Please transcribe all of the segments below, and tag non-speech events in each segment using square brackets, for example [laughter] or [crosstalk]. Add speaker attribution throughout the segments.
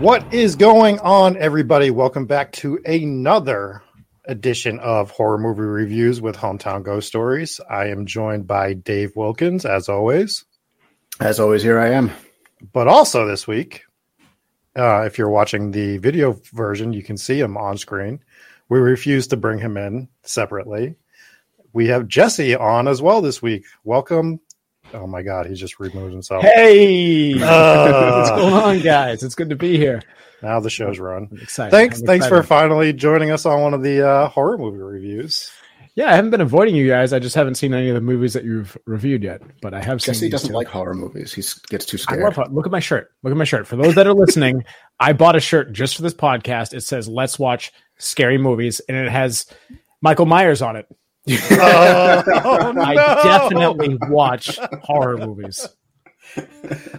Speaker 1: What is going on, everybody? Welcome back to another edition of Horror Movie Reviews with Hometown Ghost Stories. I am joined by Dave Wilkins, as always.
Speaker 2: As always, here I am.
Speaker 1: But also this week, uh, if you're watching the video version, you can see him on screen. We refuse to bring him in separately. We have Jesse on as well this week. Welcome. Oh my God, he just removed himself.
Speaker 3: Hey,
Speaker 1: Uh. [laughs]
Speaker 3: what's going on, guys? It's good to be here.
Speaker 1: Now the show's run.
Speaker 3: I'm excited.
Speaker 1: Thanks,
Speaker 3: I'm
Speaker 1: thanks for finally joining us on one of the uh, horror movie reviews.
Speaker 3: Yeah, I haven't been avoiding you guys. I just haven't seen any of the movies that you've reviewed yet. But I have seen.
Speaker 2: Jesse
Speaker 3: these
Speaker 2: doesn't
Speaker 3: two.
Speaker 2: like horror movies. He gets too
Speaker 3: I
Speaker 2: scared.
Speaker 3: love. Look at my shirt. Look at my shirt. For those that are listening, I bought a shirt just for this podcast. It says "Let's watch scary movies," and it has Michael Myers on it.
Speaker 1: Oh, no.
Speaker 3: I definitely watch horror movies.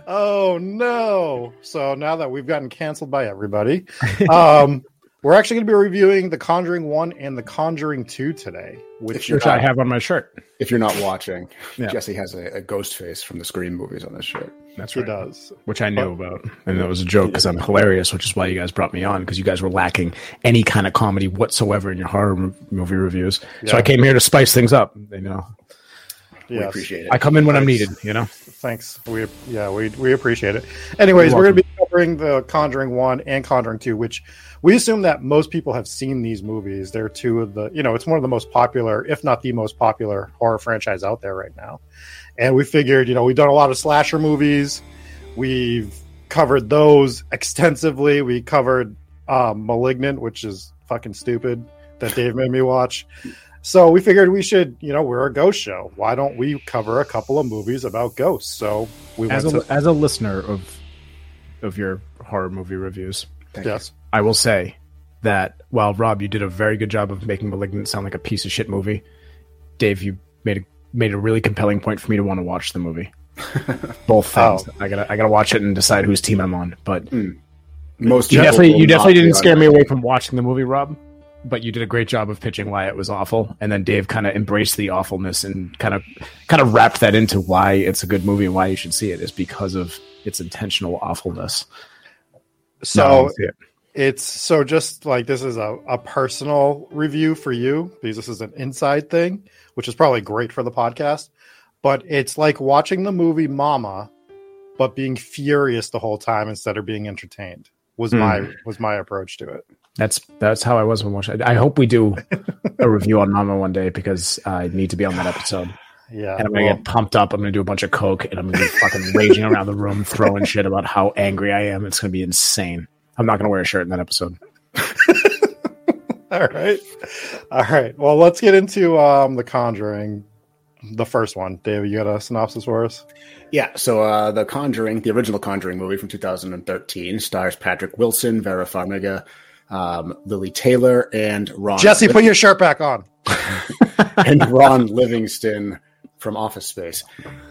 Speaker 1: Oh no! So now that we've gotten canceled by everybody, [laughs] um, we're actually going to be reviewing The Conjuring One and The Conjuring Two today. Which
Speaker 2: If you're
Speaker 3: I have on my shirt.
Speaker 2: If you're not watching,
Speaker 3: Yeah.
Speaker 2: Jesse has a, a ghost face from the Scream movies on his shirt.
Speaker 3: That's
Speaker 1: he
Speaker 3: right.
Speaker 1: does.
Speaker 3: which I knew about, and that was a joke because I'm hilarious, which is why you guys brought me on because you guys were lacking any kind of comedy whatsoever in your horror movie reviews. So I came here to spice things up. You know,
Speaker 2: We appreciate it.
Speaker 3: I come in when I'm needed. You know,
Speaker 1: Thanks. We yeah we we appreciate it. Anyways, we're going to be covering The Conjuring One and Conjuring Two, which we assume that most people have seen these movies. They're two of the you know it's one of the most popular, if not the most popular horror franchise out there right now. And we figured you know we've done a lot of slasher movies. We've covered those [laughs] extensively. We covered um, Malignant, which is fucking stupid that Dave made me watch. So we figured we should, you know, we're a ghost show. Why don't we cover a couple of movies about ghosts? So we
Speaker 3: as
Speaker 1: went
Speaker 3: a
Speaker 1: to
Speaker 3: as a listener of of your horror movie reviews,
Speaker 2: Thank you.
Speaker 1: yes,
Speaker 3: I will say that while Rob, you did a very good job of making *Malignant* sound like a piece of shit movie. Dave, you made a made a really compelling point for me to want to watch the movie. [laughs] Both things.
Speaker 1: Oh.
Speaker 3: I gotta I gotta watch it and decide whose team I'm on. But hmm.
Speaker 2: Most
Speaker 3: you definitely you definitely didn't scare me away from watching the movie, Rob. But you did a great job of pitching why it was awful, and then Dave kind of embraced the awfulness and kind of kind of wrapped that into why it's a good movie and why you should see it is because of its intentional awfulness.
Speaker 1: So
Speaker 3: it.
Speaker 1: it's so just like this is a, a personal review for you because this is an inside thing, which is probably great for the podcast. But it's like watching the movie Mama, but being furious the whole time instead of being entertained. Was
Speaker 3: Hmm.
Speaker 1: my was my approach to it.
Speaker 3: That's that's how I was when watching. it. I hope we do a review on Mama one day because I need to be on that episode. [sighs]
Speaker 1: Yeah,
Speaker 3: And I'm gonna
Speaker 1: well,
Speaker 3: get pumped up. I'm gonna do a bunch of coke, and I'm gonna be fucking raging around the room, throwing shit about how angry I am. It's gonna be insane. I'm not gonna wear a shirt in that episode. [laughs]
Speaker 1: All right. All right. Well, let's get into um The Conjuring, the first one. David, you got a synopsis for us?
Speaker 2: Yeah, so uh, the Conjuring, the original Conjuring movie from 2013, stars Patrick Wilson, Vera Farmiga, um, Lili Taylor, and Ron
Speaker 1: Jesse, put your shirt back on. [laughs]
Speaker 2: and Ron Livingston from Office Space.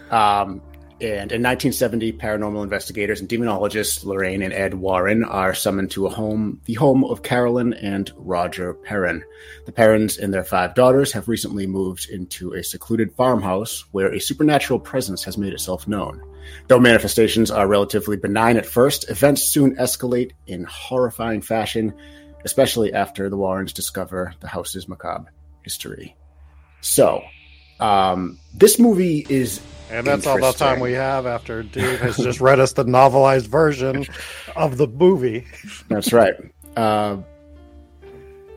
Speaker 2: Um, and in 1970, paranormal investigators and demonologists Lorraine and Ed Warren are summoned to a home, the home of Carolyn and Roger Perron. The Perrons and their five daughters have recently moved into a secluded farmhouse where a supernatural presence has made itself known. Though manifestations are relatively benign at first, events soon escalate in horrifying fashion, especially after the Warrens discover the house's macabre history. So, um, this movie is
Speaker 1: And that's all the time we have after Dave has just read us the novelized version of the movie.
Speaker 2: that's right. Uh,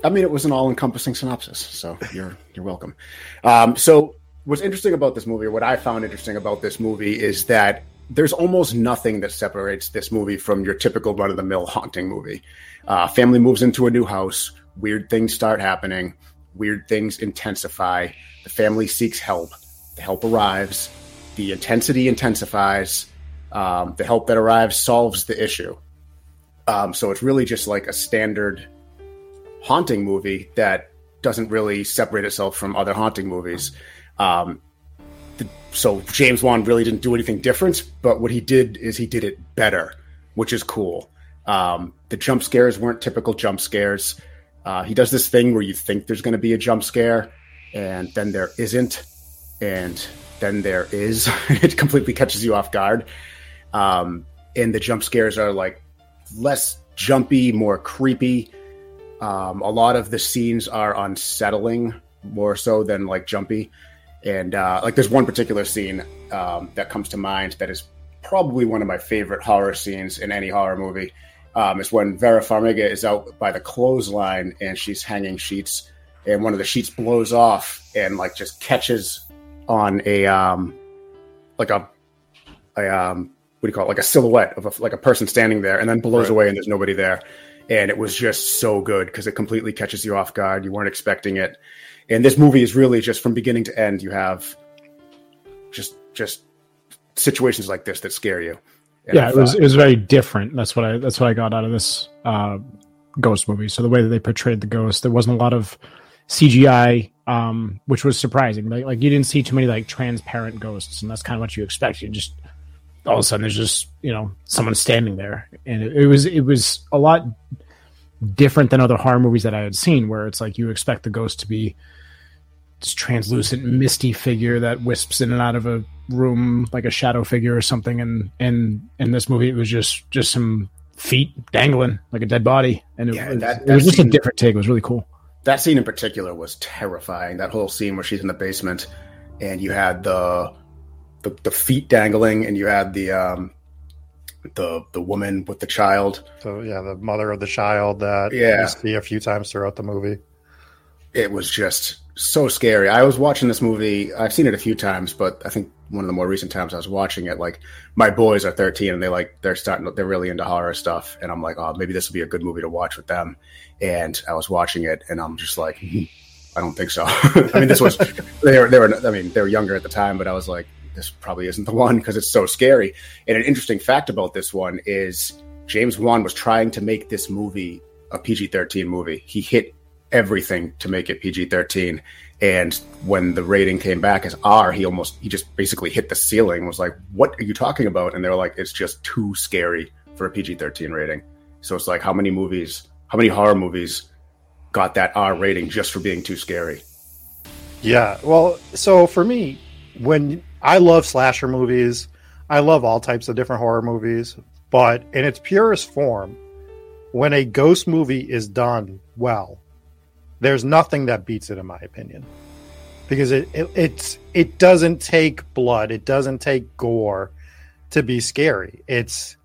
Speaker 2: I mean, it was an all-encompassing synopsis, so you're you're welcome. Um, so, what's interesting about this movie, or what I found interesting about this movie, is that there's almost nothing that separates this movie from your typical run-of-the-mill haunting movie. Uh, family moves into a new house, weird things start happening, weird things intensify. The family seeks help. The help arrives. The intensity intensifies. Um, the help that arrives solves the issue. Um, so it's really just like a standard haunting movie that doesn't really separate itself from other haunting movies. Um, the, so James Wan really didn't do anything different, but what he did is he did it better, which is cool. Um, the jump scares weren't typical jump scares. Uh, he does this thing where you think there's going to be a jump scare, and then there isn't, and then there is. [laughs] it completely catches you off guard. Um, and the jump scares are like less jumpy, more creepy. Um, a lot of the scenes are unsettling more so than like jumpy. And uh, like there's one particular scene um, that comes to mind that is probably one of my favorite horror scenes in any horror movie. Um, is when Vera Farmiga is out by the clothesline and she's hanging sheets, and one of the sheets blows off and like just catches on a um, like a a um, what do you call it? Like a silhouette of a, like a person standing there, and then blows
Speaker 1: Right.
Speaker 2: away and there's nobody there. And it was just so good because it completely catches you off guard. You weren't expecting it. And this movie is really just from beginning to end. You have just just situations like this that scare you. And
Speaker 3: yeah, it was it was very different. That's what I that's what I got out of this uh, ghost movie. So the way that they portrayed the ghost, there wasn't a lot of CGI, um, which was surprising. Like like you didn't see too many like transparent ghosts, and that's kind of what you expect. You just all of a sudden there's just you know someone standing there, and it, it was it was a lot different than other horror movies that I had seen, where it's like you expect the ghost to be translucent, misty figure that wisps in and out of a room like a shadow figure or something. And and in this movie, it was just just some feet dangling like a dead body, and it,
Speaker 2: Yeah,
Speaker 3: was,
Speaker 2: that-
Speaker 3: it was
Speaker 2: that
Speaker 3: just a different take. It was really cool.
Speaker 2: that scene in particular was terrifying. That whole scene where she's in the basement and you had the the, the feet dangling and you had the um the the woman with the child.
Speaker 1: So yeah, the mother of the child that
Speaker 2: Yeah.
Speaker 1: you see a few times throughout the movie.
Speaker 2: It was just so scary. I was watching this movie. I've seen it a few times, but I think one of the more recent times I was watching it, like my boys are 13 and they like they're starting they're really into horror stuff, and I'm like, oh, maybe this will be a good movie to watch with them. And I was watching it, and I'm just like, hmm, I don't think so. [laughs] I mean, this was [laughs] they were they were I mean they were younger at the time, but I was like, this probably isn't the one because it's so scary. And an interesting fact about this one is James Wan was trying to make this movie a PG-13 movie. He hit everything to make it PG-13. And when the rating came back as R, he almost he just basically hit the ceiling. Was like, "What are you talking about?" And they were like, "It's just too scary for a PG-13 rating." So it's like, how many movies, how many horror movies got that R rating just for being too scary?
Speaker 1: Yeah. Well, so for me, when I love slasher movies, I love all types of different horror movies, but in its purest form, when a ghost movie is done well, there's nothing that beats it in my opinion. Because it, it it's it doesn't take blood, it doesn't take gore to be scary. It's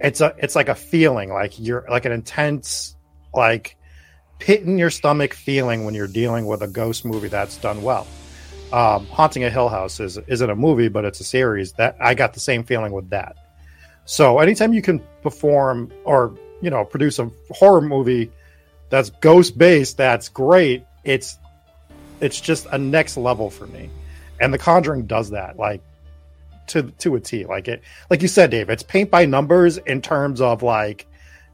Speaker 1: it's a it's like a feeling, like you're like an intense like pit in your stomach feeling when you're dealing with a ghost movie that's done well. Um, Haunting a Hill House is isn't a movie, but it's a series that I got the same feeling with that. So anytime you can perform or you know produce a horror movie that's ghost based, that's great. It's it's just a next level for me, and The Conjuring does that like to to a T. Like it, like you said, Dave. It's paint by numbers in terms of like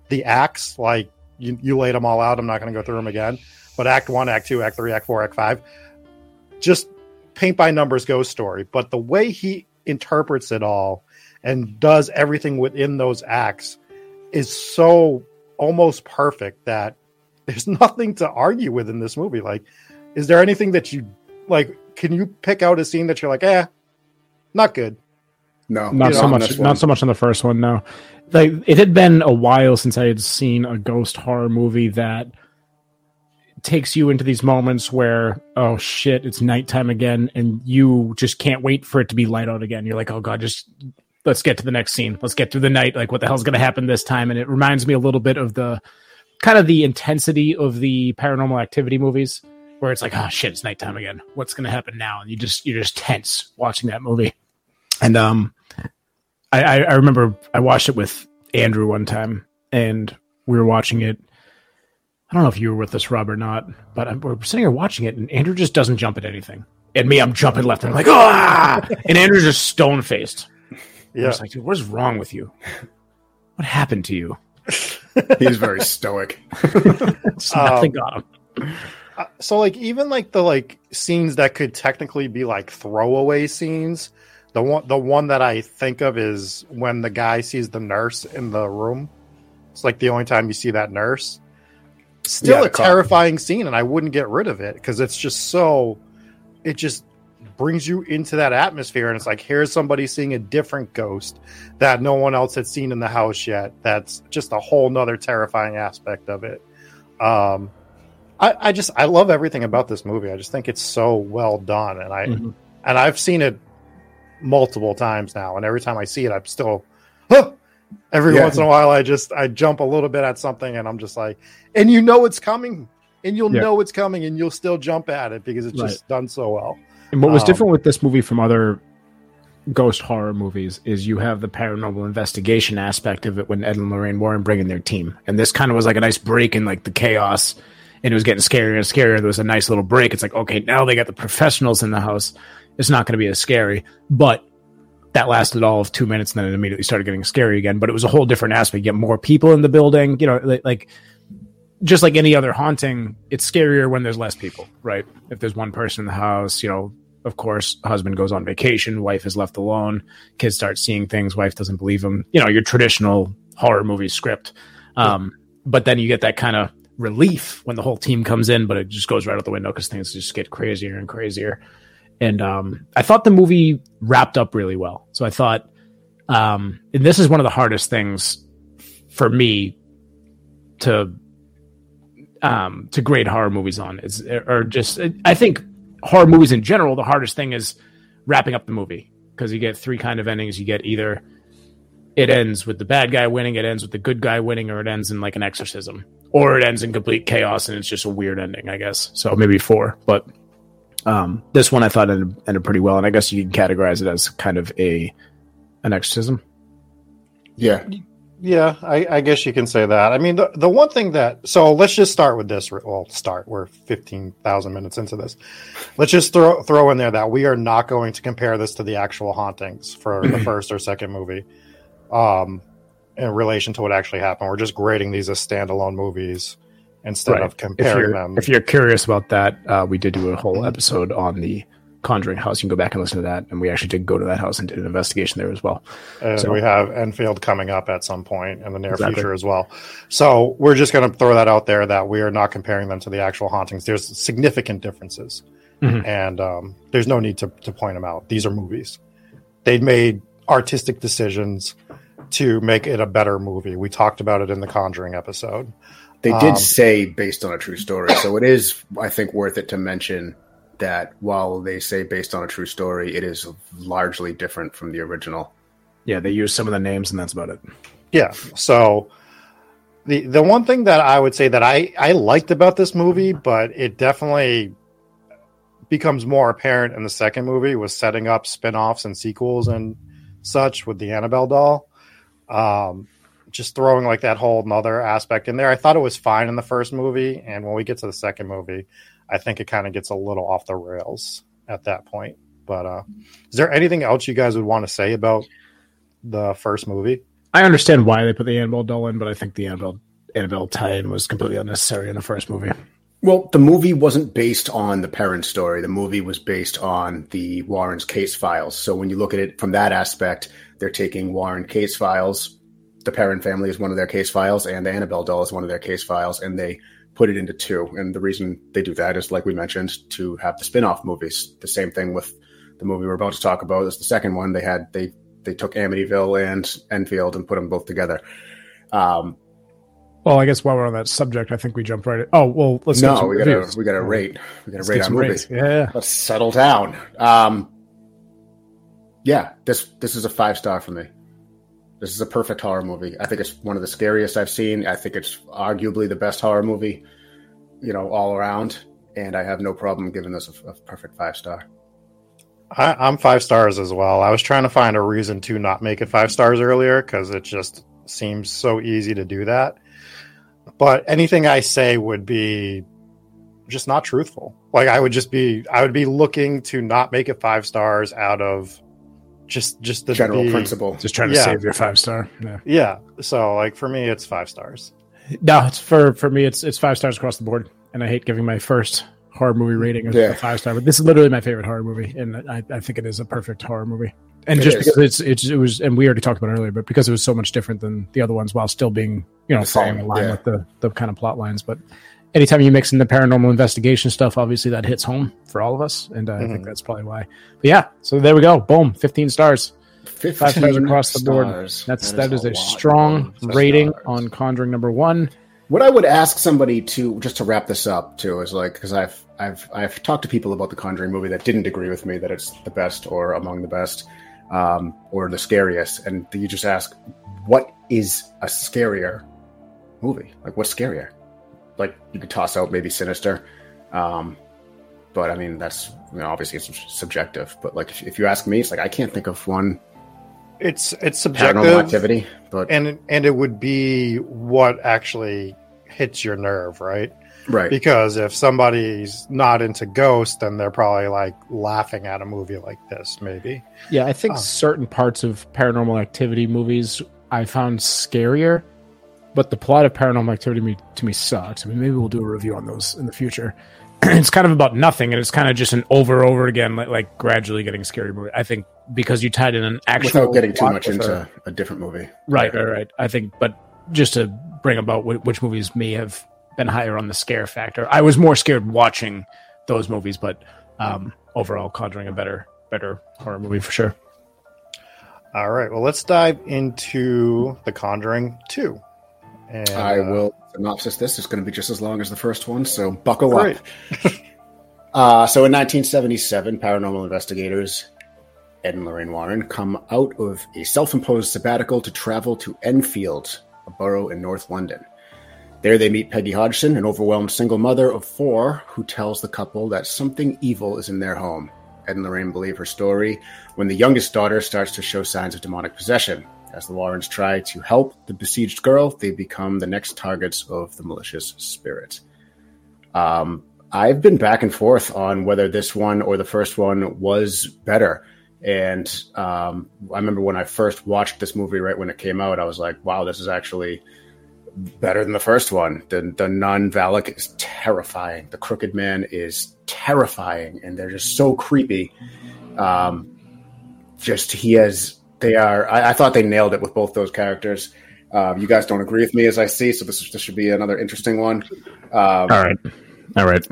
Speaker 1: the acts. Like you, you laid them all out. I'm not going to go through them again. But Act One, Act Two, Act Three, Act Four, Act Five, just paint by numbers ghost story. But the way he interprets it all and does everything within those acts is so almost perfect that there's nothing to argue with in this movie. Like, is there anything that you like? Can you pick out a scene that you're like, eh, not good?
Speaker 2: No,
Speaker 3: Not
Speaker 2: you
Speaker 3: so much. Not so much on the first one. No, like it had been a while since I had seen a ghost horror movie that takes you into these moments where oh shit, it's nighttime again, and you just can't wait for it to be light out again. You're like, oh god, just let's get to the next scene. Let's get through the night. Like, what the hell's going to happen this time? And it reminds me a little bit of the kind of the intensity of the paranormal activity movies where it's like, oh shit, it's nighttime again. What's going to happen now? And you just you're just tense watching that movie. And um, I, I I remember I watched it with Andrew one time, and we were watching it. I don't know if you were with us, Rob, or not, but I'm, we're sitting here watching it, and Andrew just doesn't jump at anything. And me, I'm jumping left and I'm like, ah! And Andrew's just stone faced. I
Speaker 1: Yeah,
Speaker 3: was like, dude, what is wrong with you? What happened to you?
Speaker 2: He's very stoic. [laughs]
Speaker 3: Just nothing got him.
Speaker 1: Uh, so like even like the like scenes that could technically be like throwaway scenes the one the one that i think of is when the guy sees the nurse in the room it's like the only time you see that nurse still
Speaker 2: Yeah,
Speaker 1: a
Speaker 2: the cop.
Speaker 1: terrifying scene and i wouldn't get rid of it because it's just so it just brings you into that atmosphere and it's like here's somebody seeing a different ghost that no one else had seen in the house yet that's just a whole nother terrifying aspect of it um i i just i love everything about this movie i just think it's so well done and i
Speaker 3: Mhm.
Speaker 1: and i've seen it multiple times now and every time i see it i'm still huh! every
Speaker 2: Yeah.
Speaker 1: once in a while i just i jump a little bit at something and i'm just like and you know it's coming and you'll
Speaker 3: Yeah.
Speaker 1: know it's coming and you'll still jump at it because it's just done so well
Speaker 3: And what was
Speaker 1: Um,
Speaker 3: different with this movie from other ghost horror movies is you have the paranormal investigation aspect of it when Ed and Lorraine Warren bring in their team. And this kind of was like a nice break in like the chaos and it was getting scarier and scarier. There was a nice little break. It's like, okay, now they got the professionals in the house. It's not going to be as scary, but that lasted all of two minutes and then it immediately started getting scary again. But it was a whole different aspect. You get more people in the building, you know, like, like just like any other haunting, it's scarier when there's less people, right? If there's one person in the house, you know, of course, husband goes on vacation, wife is left alone, kids start seeing things, wife doesn't believe them. You know, your traditional horror movie script. Um, But then you get that kind of relief when the whole team comes in, but it just goes right out the window because things just get crazier and crazier. And um, I thought the movie wrapped up really well. So I thought, um, and this is one of the hardest things for me to um, to grade horror movies on is or just I think horror movies in general the hardest thing is wrapping up the movie because you get three kind of endings. You get either it ends with the bad guy winning it ends with the good guy winning or it ends in like an exorcism or it ends in complete chaos and it's just a weird ending I guess. So maybe four but um, this one I thought ended, ended pretty well and I guess you can categorize it as kind of a an exorcism.
Speaker 2: Yeah.
Speaker 1: Yeah, I, I guess you can say that. I mean, the, the one thing that so let's just start with this. Well, start. We're fifteen thousand minutes into this. Let's just throw throw in there that we are not going to compare this to the actual hauntings for the [clears throat] first or second movie, um, in relation to what actually happened. We're just grading these as standalone movies instead
Speaker 3: Right.
Speaker 1: of comparing
Speaker 3: you're,
Speaker 1: them.
Speaker 3: if you're curious about that, uh, we did do a whole episode on the Conjuring house. You can go back and listen to that. And we actually did go to that house and did an investigation there as well.
Speaker 1: and
Speaker 3: So-
Speaker 1: we have Enfield coming up at some point in the near
Speaker 3: Exactly.
Speaker 1: future as well. So we're just going to throw that out there that we are not comparing them to the actual hauntings. There's significant differences,
Speaker 3: Mhm.
Speaker 1: and um, there's no need to, to point them out. These are movies. They made artistic decisions to make it a better movie. We talked about it in the Conjuring episode.
Speaker 2: They
Speaker 1: Um,
Speaker 2: did say based on a true story, so it is, I think, worth it to mention that while they say based on a true story, it is largely different from the original.
Speaker 3: Yeah, they use some of the names, and that's about it.
Speaker 1: Yeah. So the the one thing that I would say that I I liked about this movie, but it definitely becomes more apparent in the second movie was setting up spin-offs and sequels and such with the Annabelle doll. Um just throwing like that whole another aspect in there. I thought it was fine in the first movie, and when we get to the second movie, I think it kind of gets a little off the rails at that point. But uh is there anything else you guys would want to say about the first movie?
Speaker 3: I understand why they put the Annabelle doll in, but I think the Annabelle Annabelle tie-in was completely unnecessary in the first movie.
Speaker 2: Well, the movie wasn't based on the Perron story. The movie was based on the Warren's case files. So when you look at it from that aspect, they're taking Warren case files. The Perron family is one of their case files, and the Annabelle doll is one of their case files, and they put it into two. And the reason they do that is, like we mentioned, to have the spin-off movies. The same thing with the movie we're about to talk about. Is the second one they had they they took Amityville and Enfield and put them both together. Um,
Speaker 3: Well, I guess while we're on that subject, I think we jump right. In. Oh, well, let's
Speaker 2: no, we gotta
Speaker 3: reviews.
Speaker 2: we gotta rate we gotta
Speaker 3: Let's
Speaker 2: rate our
Speaker 3: some
Speaker 2: movie.
Speaker 3: rates. Yeah, yeah.
Speaker 2: let's settle down. Um, yeah, this this is a five star for me. This is a perfect horror movie. I think it's one of the scariest I've seen. I think it's arguably the best horror movie, you know, all around. And I have no problem giving this a, a perfect five star.
Speaker 1: I, I'm five stars as well. I was trying to find a reason to not make it five stars earlier because it just seems so easy to do that. But anything I say would be just not truthful. Like I would just be, I would be looking to not make it five stars out of just just the
Speaker 2: General
Speaker 1: be-
Speaker 2: principle.
Speaker 3: Just trying to
Speaker 1: Yeah.
Speaker 3: save your five star. Yeah.
Speaker 1: Yeah. So like for me, it's five stars.
Speaker 3: No, it's for for me. It's it's five stars across the board, and I hate giving my first horror movie rating a,
Speaker 2: Yeah.
Speaker 3: a five star. But this is literally my favorite horror movie, and I, I think it is a perfect horror movie. And
Speaker 2: It
Speaker 3: just
Speaker 2: is.
Speaker 3: because it's it's it was, and we already talked about it earlier, but because it was so much different than the other ones, while still being you know
Speaker 2: The
Speaker 3: following a line
Speaker 2: yeah.
Speaker 3: with the the kind of plot lines. But anytime you mix in the paranormal investigation stuff, obviously that hits home for all of us, and uh, I think
Speaker 1: Mhm.
Speaker 3: that's probably why. But yeah, so there we go. Boom, fifteen stars.
Speaker 2: 15
Speaker 3: Five stars across the board.
Speaker 2: stars.
Speaker 3: That's
Speaker 2: That
Speaker 3: that is,
Speaker 2: a
Speaker 3: a strong rating
Speaker 2: stars.
Speaker 3: on Conjuring number one.
Speaker 2: What I would ask somebody to just to wrap this up too is like because I've I've I've talked to people about the Conjuring movie that didn't agree with me that it's the best or among the best um, or the scariest, and you just ask what is a scarier movie? Like what's scarier? Like you could toss out maybe Sinister, um, but I mean that's you know, obviously it's subjective. But like if, if you ask me, it's like I can't think of one
Speaker 1: It's it's subjective,
Speaker 2: activity, but
Speaker 1: and and it would be what actually hits your nerve, right?
Speaker 2: right.
Speaker 1: Because if somebody's not into ghosts, then they're probably like laughing at a movie like this, maybe.
Speaker 3: Yeah, I think
Speaker 1: Oh.
Speaker 3: certain parts of paranormal activity movies I found scarier, but the plot of paranormal activity me, to me sucks. I mean, maybe we'll do a review on those in the future. [clears throat] it's kind of about nothing, and it's kind of just an over over again, like, like gradually getting scary movie. I think because you tied in an actual
Speaker 2: Without getting too much into
Speaker 3: a-
Speaker 2: a different movie,
Speaker 3: right, right, right. I think, but just to bring about wh- which movies may have been higher on the scare factor. I was more scared watching those movies, but um, overall, Conjuring a better better horror movie for sure.
Speaker 1: All right, well, let's dive into The Conjuring 2. And,
Speaker 2: I
Speaker 1: uh,
Speaker 2: will synopsis this. It's going to be just as long as the first one, so buckle
Speaker 1: Great.
Speaker 2: up. [laughs] uh, so in 1977, paranormal investigators Ed and Lorraine Warren come out of a self-imposed sabbatical to travel to Enfield, a borough in North London. There they meet Peggy Hodgson, an overwhelmed single mother of four, who tells the couple that something evil is in their home. Ed and Lorraine believe her story when the youngest daughter starts to show signs of demonic possession. As the Warrens try to help the besieged girl, they become the next targets of the malicious spirit. Um, I've been back and forth on whether this one or the first one was better. And um, I remember when I first watched this movie right when it came out, I was like, wow, this is actually better than the first one. The, the nun Valak is terrifying. The Crooked Man is terrifying. And they're just so creepy. Um, just he has, they are, I, I thought they nailed it with both those characters. Um, you guys don't agree with me as I see, so this, this should be another interesting one. Um,
Speaker 3: All right. All right.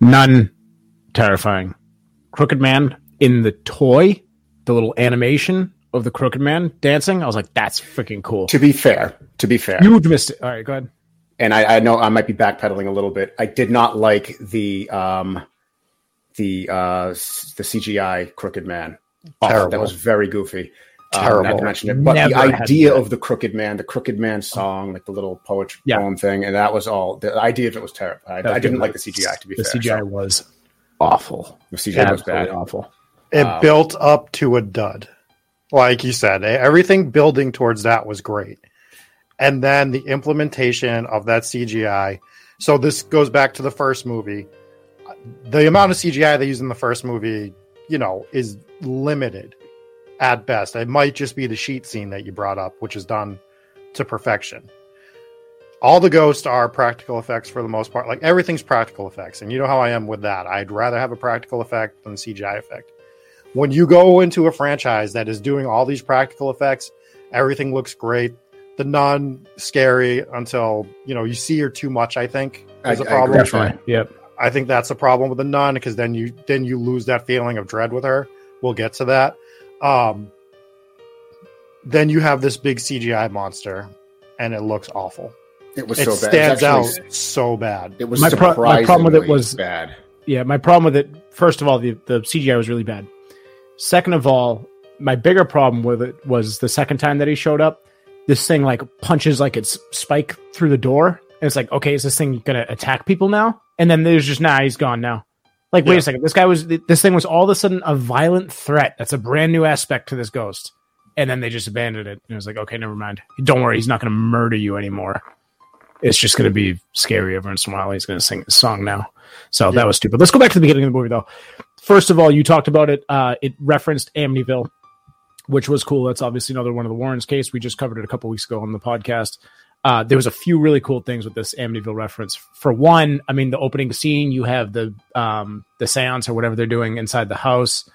Speaker 3: Nun terrifying. Crooked Man in the toy, the little animation of the Crooked Man dancing. I was like, that's freaking cool.
Speaker 2: To be fair, to be fair,
Speaker 3: You missed it. All right, go ahead.
Speaker 2: and I, I know I might be backpedaling a little bit. I did not like the um, the uh, the CGI Crooked Man. Oh,
Speaker 1: Terrible.
Speaker 2: That was very goofy. Um,
Speaker 1: Terrible.
Speaker 2: not to mention it, but
Speaker 3: Never
Speaker 2: the idea of the Crooked Man, the Crooked Man song, like the little poetry
Speaker 3: Yeah.
Speaker 2: poem thing, and that was all. The idea of it was terrible. I,
Speaker 3: was
Speaker 2: I didn't like the CGI. To be fair.
Speaker 3: The
Speaker 2: fair,
Speaker 3: CGI
Speaker 2: so
Speaker 3: was awful.
Speaker 2: the CGI was bad.
Speaker 3: awful.
Speaker 1: It
Speaker 2: Wow.
Speaker 1: built up to a dud. Like you said, everything building towards that was great. And then the implementation of that CGI. So this goes back to the first movie. The amount of CGI they use in the first movie, you know, is limited at best. It might just be the sheet scene that you brought up, which is done to perfection. All the ghosts are practical effects for the most part. Like everything's practical effects. And you know how I am with that. I'd rather have a practical effect than a CGI effect when you go into a franchise that is doing all these practical effects, everything looks great. The nun scary until you know you see her too much. I think is
Speaker 2: I-
Speaker 1: a
Speaker 2: I
Speaker 1: problem.
Speaker 2: agree.
Speaker 3: Definitely. Yep.
Speaker 1: I think that's a problem with the nun because then you then you lose that feeling of dread with her. We'll get to that. Um, then you have this big CGI monster, and it looks awful.
Speaker 2: It was
Speaker 1: It
Speaker 2: so bad. It was
Speaker 1: stands out so bad.
Speaker 2: It was
Speaker 3: My pro- my problem with it was-
Speaker 2: bad.
Speaker 3: Yeah, my problem with it, first of all, the, the CGI was really bad. Second of all, my bigger problem with it was the second time that he showed up, this thing like punches like its spike through the door. And it's like, okay, is this thing going to attack people now? And then there's just, nah, he's gone now. Like, wait
Speaker 1: Yeah.
Speaker 3: a second. This guy was, this thing was all of a sudden a violent threat. That's a brand new aspect to this ghost. And then they just abandoned it. And it was like, okay, never mind. Don't worry. He's not going to murder you anymore. It's just going to be scary every once in a while. He's going to sing a song now. So
Speaker 1: Yeah.
Speaker 3: that was stupid. Let's go back to the beginning of the movie, though. First of all, you talked about it. Uh, it referenced Amityville, which was cool. That's obviously another one of the Warrens case. We just covered it a couple weeks ago on the podcast. Uh, there was a few really cool things with this Amityville reference. For one, I mean, the opening scene, you have the um, the seance or whatever they're doing inside the house.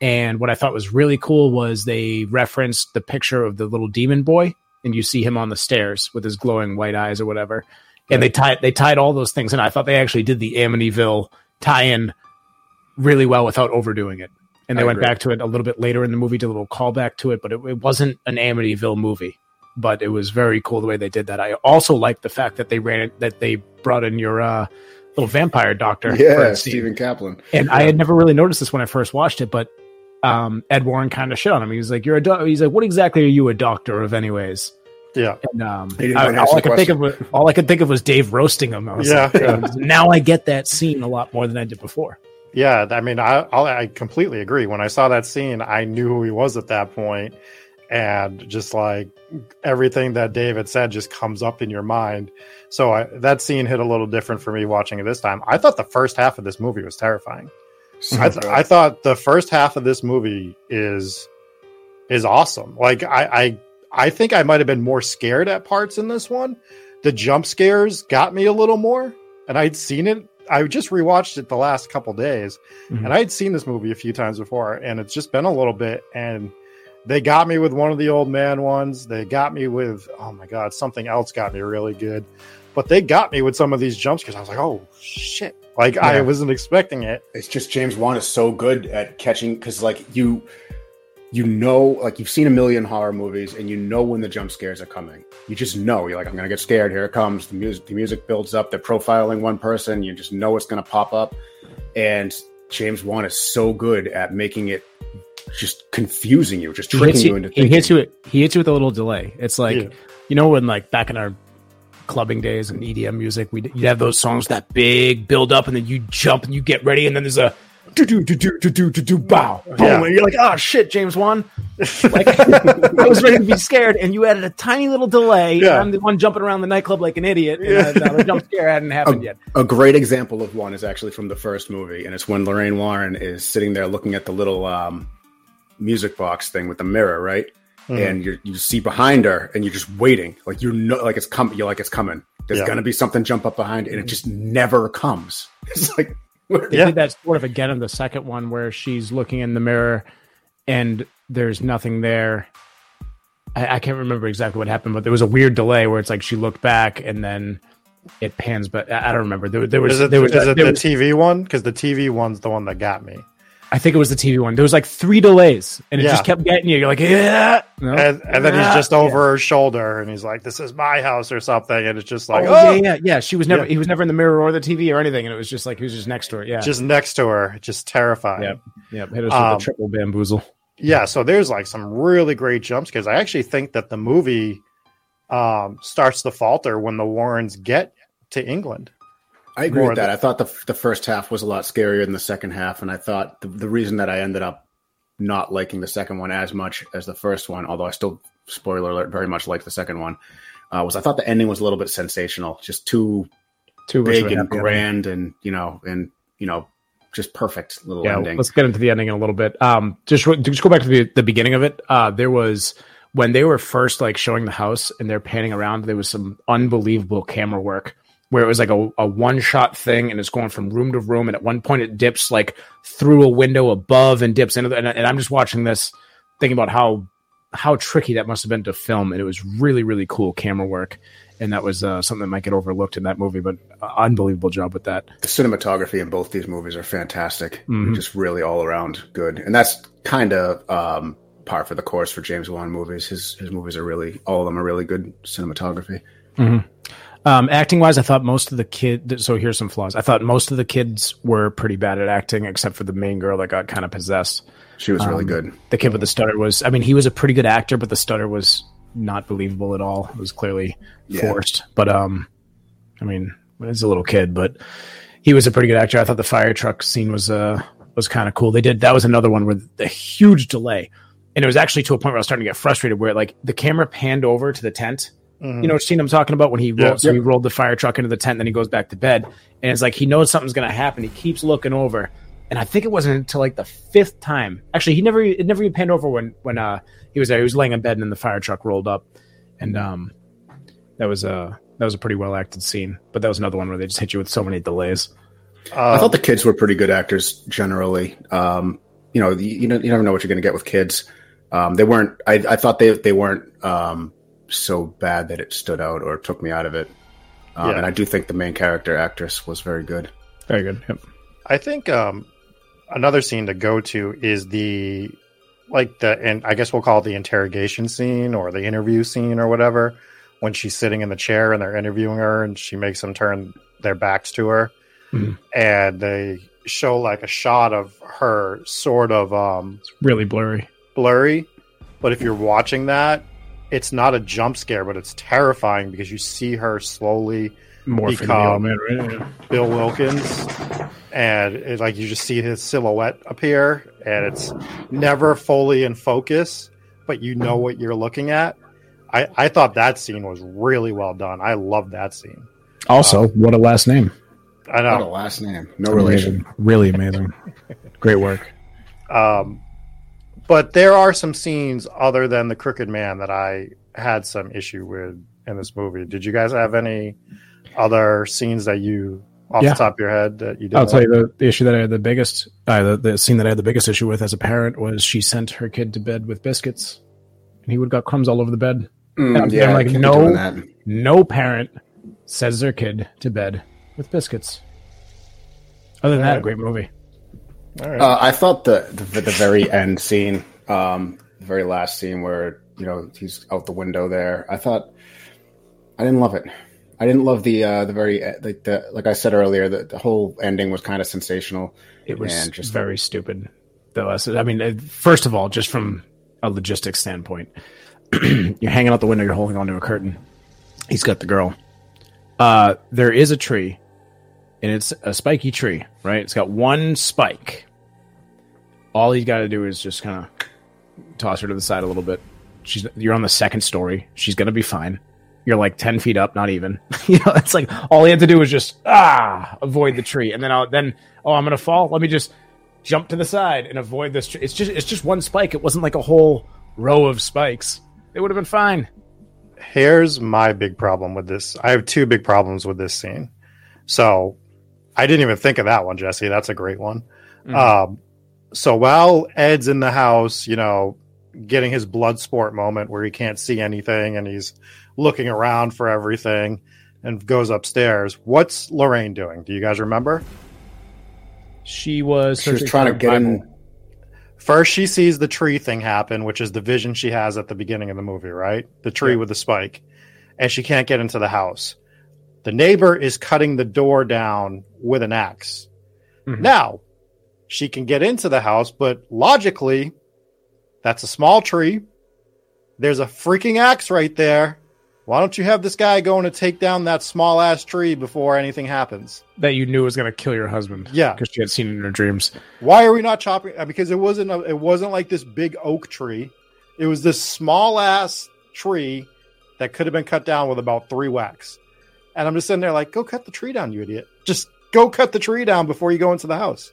Speaker 3: And what I thought was really cool was they referenced the picture of the little demon boy, and you see him on the stairs with his glowing white eyes or whatever. and they tied they tied all those things in. I thought they actually did the Amityville tie-in really well without overdoing it. And they
Speaker 2: I
Speaker 3: went
Speaker 2: agree.
Speaker 3: back to it a little bit later in the movie, did a little callback to it, but it, it wasn't an Amityville movie. But it was very cool the way they did that. I also like the fact that they ran it, that they brought in your uh, little vampire doctor.
Speaker 2: Yeah. Stephen Kaplan.
Speaker 3: And I had never really noticed this when I first watched it, but um, Ed Warren kind of shit on him. He was like, "You're a doc-. he's like, what exactly are you a doctor of, anyways?"
Speaker 1: Yeah.
Speaker 3: And um, I- all I
Speaker 2: the
Speaker 3: could think of, was- all I could think of was Dave roasting him. I was
Speaker 1: Yeah,
Speaker 3: like,
Speaker 1: yeah.
Speaker 3: now I get that scene a lot more than I did before.
Speaker 1: Yeah, I mean, I I'll, I completely agree. When I saw that scene, I knew who he was at that point, and just like everything that David said just comes up in your mind. So I, that scene hit a little different for me watching it this time. I thought the first half of this movie was terrifying.
Speaker 2: So
Speaker 1: I, th- I thought the first half of this movie is is awesome. Like I I, I think I might have been more scared at parts in this one. The jump scares got me a little more, and I'd seen it. I just rewatched it the last couple days,
Speaker 3: Mhm.
Speaker 1: and I'd seen this movie a few times before, and it's just been a little bit. And they got me with one of the old man ones. They got me with oh my god, something else got me really good. But they got me with some of these jump scares. I was like, oh shit! Like I wasn't expecting it.
Speaker 2: it's just James Wan is so good at catching because like you you know like you've seen a million horror movies and you know when the jump scares are coming you just know you're like i'm gonna get scared here it comes the music the music builds up they're profiling one person you just know it's gonna pop up and james wan is so good at making it just confusing you just tricking you
Speaker 3: you,
Speaker 2: into
Speaker 3: he
Speaker 2: thinking
Speaker 3: hits you. He hits you with a little delay. It's like
Speaker 1: Yeah.
Speaker 3: you know when like back in our clubbing days and EDM music, we you'd have those songs that big build up, and then you jump and you get ready, and then there's a do do do do do do do do bow boom,
Speaker 1: Yeah.
Speaker 3: and you're like, oh shit, James Wan. Like [laughs] I was ready to be scared, and you added a tiny little delay. and
Speaker 1: Yeah.
Speaker 3: I'm the one jumping around the nightclub like an idiot, and uh, the jump scare hadn't [laughs] happened yet.
Speaker 2: a great example of one is actually from the first movie, and it's when Lorraine Warren is sitting there looking at the little um, music box thing with the mirror, right?
Speaker 1: Mhm.
Speaker 2: And you you see behind her, and you're just waiting, like you know, like it's coming. You're like it's coming. There's
Speaker 1: Yeah.
Speaker 2: gonna be something jump up behind, and it just never comes. [laughs] It's like where-
Speaker 3: They
Speaker 1: Yeah.
Speaker 3: did that sort of again in the second one where she's looking in the mirror and there's nothing there. I, I can't remember exactly what happened, but there was a weird delay where it's like she looked back and then it pans. But I I don't remember. There, there was,
Speaker 1: Is it,
Speaker 3: there was,
Speaker 1: is it
Speaker 3: there
Speaker 1: the
Speaker 3: was-
Speaker 1: TV one? Because the TV one's the one that got me.
Speaker 3: I think it was the TV one. There was like three delays, and it
Speaker 1: Yeah.
Speaker 3: just kept getting you. You're like, yeah, no.
Speaker 1: And, and then he's just over her shoulder and he's like, This is my house or something. And it's just like,
Speaker 3: oh,
Speaker 1: oh,
Speaker 3: yeah, yeah, yeah. She was never.
Speaker 1: Yeah.
Speaker 3: He was never in the mirror or the TV or anything, and it was just like he was just next to her. Yeah,
Speaker 1: just next to her. Just terrifying.
Speaker 3: Yep. yeah. Hit us with
Speaker 1: Um,
Speaker 3: the triple bamboozle.
Speaker 1: yeah so there's like some really great jumps because i actually think that the movie um starts to falter when the warrens get to england
Speaker 2: I agree with that.
Speaker 1: than-
Speaker 2: I thought the the first half was a lot scarier than the second half, and I thought the, the reason that I ended up not liking the second one as much as the first one, although I still spoiler alert very much like the second one, uh, was I thought the ending was a little bit sensational, just too
Speaker 3: Too
Speaker 2: big and
Speaker 3: happy
Speaker 2: grand, and you know, and you know, just perfect little
Speaker 3: yeah,
Speaker 2: ending.
Speaker 3: let's get into the ending in a little bit. Um, just just go back to the, the beginning of it. Uh, there was when they were first like showing the house and they're panning around. There was some unbelievable camera work where it was like a, a one shot thing and it's going from room to room. And at one point it dips like through a window above and dips into. The, and, and I'm just watching this, thinking about how how tricky that must have been to film. And it was really really cool camera work. And that was uh, something that might get overlooked in that movie, but uh, unbelievable job with that.
Speaker 2: the cinematography in both these movies are fantastic,
Speaker 3: Mhm.
Speaker 2: just really all around good, and that's kind of um, par for the course for James Wan movies. His his movies are really all of them are really good cinematography.
Speaker 3: Um, acting wise, I thought most of the kid. So here's some flaws. I thought most of the kids were pretty bad at acting, except for the main girl that got kind of possessed.
Speaker 2: She was really
Speaker 3: Um,
Speaker 2: good.
Speaker 3: The kid with the stutter was. I mean, he was a pretty good actor, but the stutter was not believable at all. It was clearly
Speaker 2: Yeah.
Speaker 3: forced. But um, I mean, he's a little kid, but he was a pretty good actor. I thought the fire truck scene was uh was kind of cool. They did that was another one with a huge delay, and it was actually to a point where I was starting to get frustrated. Where like the camera panned over to the tent
Speaker 1: Mhm.
Speaker 3: you know what scene I'm talking about when he
Speaker 1: Yeah.
Speaker 3: rolled, so he rolled the fire truck into the tent, then he goes back to bed, and it's like he knows something's gonna happen. He keeps looking over, and I think it wasn't until like the fifth time. Actually, he never it never even panned over when when uh he was there. He was laying in bed, and then the fire truck rolled up, and um that was a that was a pretty well acted scene. But that was another one where they just hit you with so many delays.
Speaker 2: I
Speaker 1: Uh,
Speaker 2: thought the kids were pretty good actors generally. Um, you know, you, you, know, you never know what you're going to get with kids. Um, they weren't. I, I thought they they weren't um, so bad that it stood out or took me out of it. Um,
Speaker 1: Yeah.
Speaker 2: And I do think the main character actress was very good.
Speaker 3: Very good. Yep.
Speaker 1: I think um, another scene to go to is the like the and I guess we'll call it the interrogation scene or the interview scene or whatever when she's sitting in the chair and they're interviewing her and she makes them turn their backs to her
Speaker 3: Mhm.
Speaker 1: and they show like a shot of her sort of um
Speaker 3: It's really blurry.
Speaker 1: blurry but if you're watching that it's not a jump scare but it's terrifying because you see her slowly
Speaker 3: More
Speaker 1: Become-
Speaker 3: man, right?
Speaker 1: Bill Wilkins, and it, like you just see his silhouette appear, and it's never fully in focus, but you know what you're looking at. I, I thought that scene was really well done. I love that scene.
Speaker 3: Also, what a last name.
Speaker 1: I know.
Speaker 2: What a last name. No relation.
Speaker 3: Really amazing. Great work.
Speaker 1: Um, but there are some scenes other than the Crooked Man that I had some issue with in this movie. Did you guys have any other scenes that you, off
Speaker 3: Yeah.
Speaker 1: the top of your head, that you did?
Speaker 3: I'll tell you the, the issue that I had the biggest, uh, the, the scene that I had the biggest issue with as a parent was she sent her kid to bed with biscuits, and he would got crumbs all over the bed.
Speaker 2: Mm,
Speaker 3: I'm
Speaker 2: yeah,
Speaker 3: like,
Speaker 2: I can't be
Speaker 3: no. No parent sends their kid to bed with biscuits. Other than that, a great movie.
Speaker 1: Right.
Speaker 2: Uh, I thought the, the the very end scene, um, the very last scene where you know he's out the window there. I thought I didn't love it. I didn't love the uh, the very like the like I said earlier. The, the whole ending was kind of sensational.
Speaker 3: It was
Speaker 2: just-
Speaker 3: very stupid. Though, I mean, uh, first of all, just from a logistics standpoint, [clears throat] you're hanging out the window, you're holding onto a curtain. He's got the girl. Uh, there is a tree, and it's a spiky tree, right? It's got one spike. All he's got to do is just kind of toss her to the side a little bit. She's you're on the second story. She's gonna be fine. You're like ten feet up, not even. [laughs] you know, it's like all he had to do was just ah avoid the tree, and then I'll then oh I'm gonna fall. Let me just jump to the side and avoid this. Tree. It's just it's just one spike. It wasn't like a whole row of spikes. It would have been fine.
Speaker 1: Here's my big problem with this. I have two big problems with this scene. So I didn't even think of that one, Jesse. That's a great one.
Speaker 3: Mhm.
Speaker 1: Um, so while Ed's in the house, you know, getting his blood sport moment where he can't see anything and he's looking around for everything and goes upstairs, what's Lorraine doing? Do you guys remember?
Speaker 3: She was
Speaker 2: She was trying to get
Speaker 3: Bible.
Speaker 2: in.
Speaker 1: First, she sees the tree thing happen, which is the vision she has at the beginning of the movie, right? The tree
Speaker 3: Yeah.
Speaker 1: with the spike. And she can't get into the house. The neighbor is cutting the door down with an ax
Speaker 3: Mhm.
Speaker 1: Now, she can get into the house, but logically, that's a small tree. There's a freaking axe right there. Why don't you have this guy going to take down that small ass tree before anything happens?
Speaker 3: that you knew was going to kill your husband.
Speaker 1: Yeah.
Speaker 3: because she had seen it in her dreams.
Speaker 1: Why are we not chopping? uh, Because it wasn't a, it wasn't like this big oak tree. It was this small ass tree that could have been cut down with about three whacks. And I'm just sitting there like, go cut the tree down, you idiot. Just go cut the tree down before you go into the house.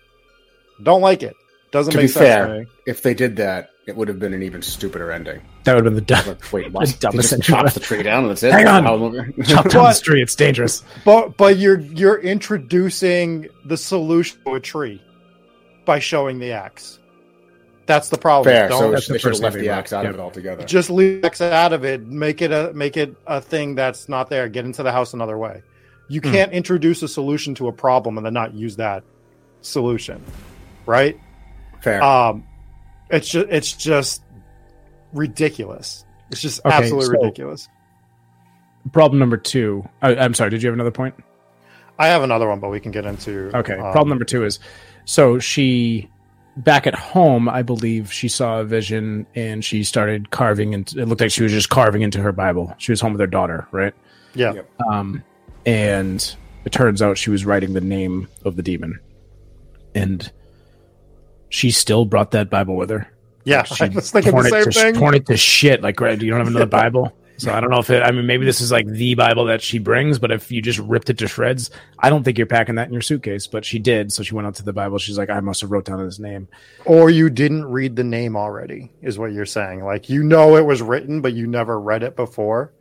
Speaker 1: Don't like it. Doesn't
Speaker 2: To
Speaker 1: make
Speaker 2: be
Speaker 1: sense.
Speaker 2: fair,
Speaker 1: to me.
Speaker 2: if they did that, it would have been an even stupider ending.
Speaker 3: That would have been the dumb.
Speaker 2: Like, wait, what? [laughs]
Speaker 3: The
Speaker 2: He
Speaker 3: dumbest
Speaker 2: just
Speaker 3: thing.
Speaker 2: chops the tree down and that's it.
Speaker 3: Hang on. [laughs] Chop down the
Speaker 1: But-
Speaker 3: street. It's dangerous.
Speaker 1: But but you're you're introducing the solution to a tree by showing the axe. That's the problem.
Speaker 2: Fair.
Speaker 1: Don't
Speaker 2: So
Speaker 3: That's the
Speaker 2: they should have left the axe
Speaker 3: wrote.
Speaker 2: out of it altogether.
Speaker 1: just leave the axe out of it. Make it a make it a thing that's not there. Get into the house another way. You
Speaker 3: Hmm.
Speaker 1: can't introduce a solution to a problem and then not use that solution, right?
Speaker 2: Fair.
Speaker 1: Um, it's just it's just ridiculous. It's just
Speaker 3: Okay,
Speaker 1: absolutely
Speaker 3: so-
Speaker 1: ridiculous.
Speaker 3: Problem number two. I, I'm sorry. Did you have another point?
Speaker 1: I have another one, but we can get into
Speaker 3: Okay.
Speaker 1: um,
Speaker 3: Problem number two is so she back at home, I believe she saw a vision and she started carving and it looked like she was just carving into her Bible. She was home with her daughter, right?
Speaker 1: Yeah,
Speaker 2: Yep.
Speaker 3: Um and it turns out she was writing the name of the demon. And she still brought that Bible with her.
Speaker 1: yeah.
Speaker 3: She [laughs]
Speaker 1: I was thinking
Speaker 3: torn
Speaker 1: the
Speaker 3: it
Speaker 1: same
Speaker 3: to,
Speaker 1: thing.
Speaker 3: Torn it to shit. Like, right, you don't have another [laughs] Bible. So I don't know if it. I mean, maybe this is like the Bible that she brings, but if you just ripped it to shreds, I don't think you're packing that in your suitcase. But she did, so she went out to the Bible. She's like, I must have wrote down his name.
Speaker 1: Or you didn't read the name already, is what you're saying. Like you know it was written, but you never read it before.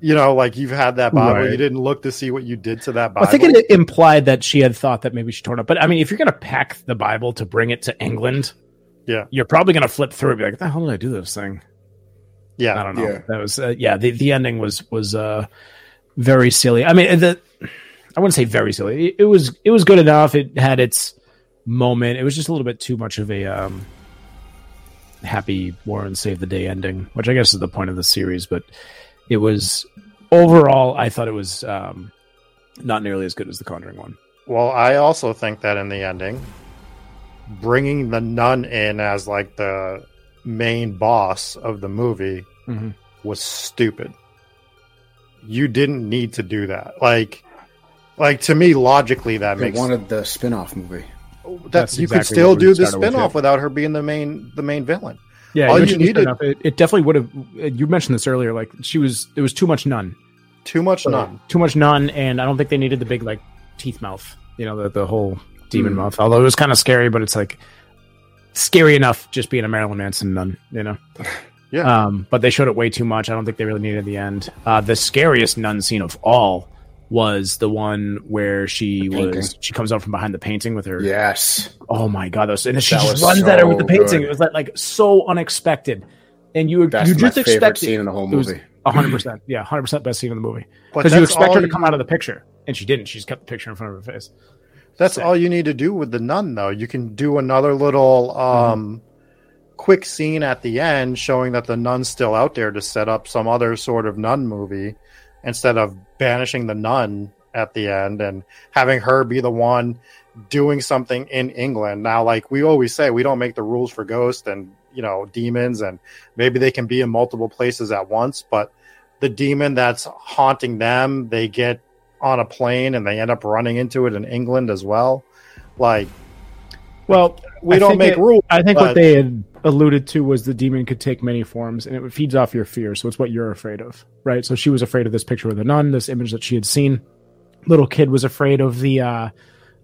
Speaker 1: You know, like you've had that Bible,
Speaker 3: Right.
Speaker 1: you didn't look to see what you did to that Bible.
Speaker 3: I think it implied that she had thought that maybe she torn it. Up. But I mean, if you're gonna pack the Bible to bring it to England,
Speaker 1: Yeah.
Speaker 3: you're probably gonna flip through and be like, "The hell did I do this thing?"
Speaker 1: Yeah,
Speaker 3: I don't know.
Speaker 2: Yeah.
Speaker 3: That was uh, yeah. The the ending was was uh very silly. I mean, the I wouldn't say very silly. It, it was it was good enough. It had its moment. It was just a little bit too much of a um, happy Warren save the day ending, which I guess is the point of the series. But it was overall, I thought it was um, not nearly as good as the Conjuring one.
Speaker 1: Well, I also think that in the ending, bringing the nun in as like the main boss of the movie
Speaker 3: Mm-hmm.
Speaker 1: was stupid. You didn't need to do that. Like, like to me, logically, that
Speaker 2: They
Speaker 1: makes
Speaker 2: wanted the spin-off movie.
Speaker 1: that
Speaker 3: That's
Speaker 1: you could still do the
Speaker 3: started with,
Speaker 1: spin-off
Speaker 3: yeah.
Speaker 1: without her being the main the main villain.
Speaker 3: Yeah,
Speaker 1: All
Speaker 3: you,
Speaker 1: you needed-
Speaker 3: enough. It, it definitely would have. You mentioned this earlier. Like she was, it was too much nun,
Speaker 1: Too much nun.
Speaker 3: too much nun, and I don't think they needed the big like teeth mouth. You know, the the whole demon
Speaker 2: Mm.
Speaker 3: mouth. Although it was kind of scary, but it's like scary enough just being a Marilyn Manson nun. You know. [sighs]
Speaker 1: Yeah.
Speaker 3: Um, but they showed it way too much. I don't think they really needed the end. Uh, the scariest nun scene of all was the one where she was she comes out from behind the painting with her
Speaker 2: Yes.
Speaker 3: Oh my god! Those, and then she
Speaker 2: That
Speaker 3: just
Speaker 2: was
Speaker 3: runs at her with the painting.
Speaker 2: good.
Speaker 3: It was like, like so unexpected, and you
Speaker 2: That's
Speaker 3: you
Speaker 2: my
Speaker 3: just
Speaker 2: favorite
Speaker 3: expect
Speaker 2: scene in the whole
Speaker 3: it was
Speaker 2: movie.
Speaker 3: hundred percent, yeah, hundred percent best scene in the movie because you expect her to
Speaker 1: you-
Speaker 3: come out of the picture, and she didn't. She just kept the picture in front of her face.
Speaker 1: That's all you need to do with the nun, though. You can do another little
Speaker 3: Mm-hmm.
Speaker 1: um, quick scene at the end showing that the nun's still out there to set up some other sort of nun movie instead of banishing the nun at the end and having her be the one doing something in England. Now, like we always say, we don't make the rules for ghosts and, you know, demons, and maybe they can be in multiple places at once, but the demon that's haunting them, they get on a plane and they end up running into it in England as well. Like
Speaker 3: Well,
Speaker 1: we
Speaker 3: I
Speaker 1: don't make
Speaker 3: it-
Speaker 1: rules.
Speaker 3: I think
Speaker 1: but-
Speaker 3: what they had alluded to was the demon could take many forms, and it feeds off your fear. So it's what you're afraid of, right? So she was afraid of this picture of the nun, this image that she had seen. Little kid was afraid of the uh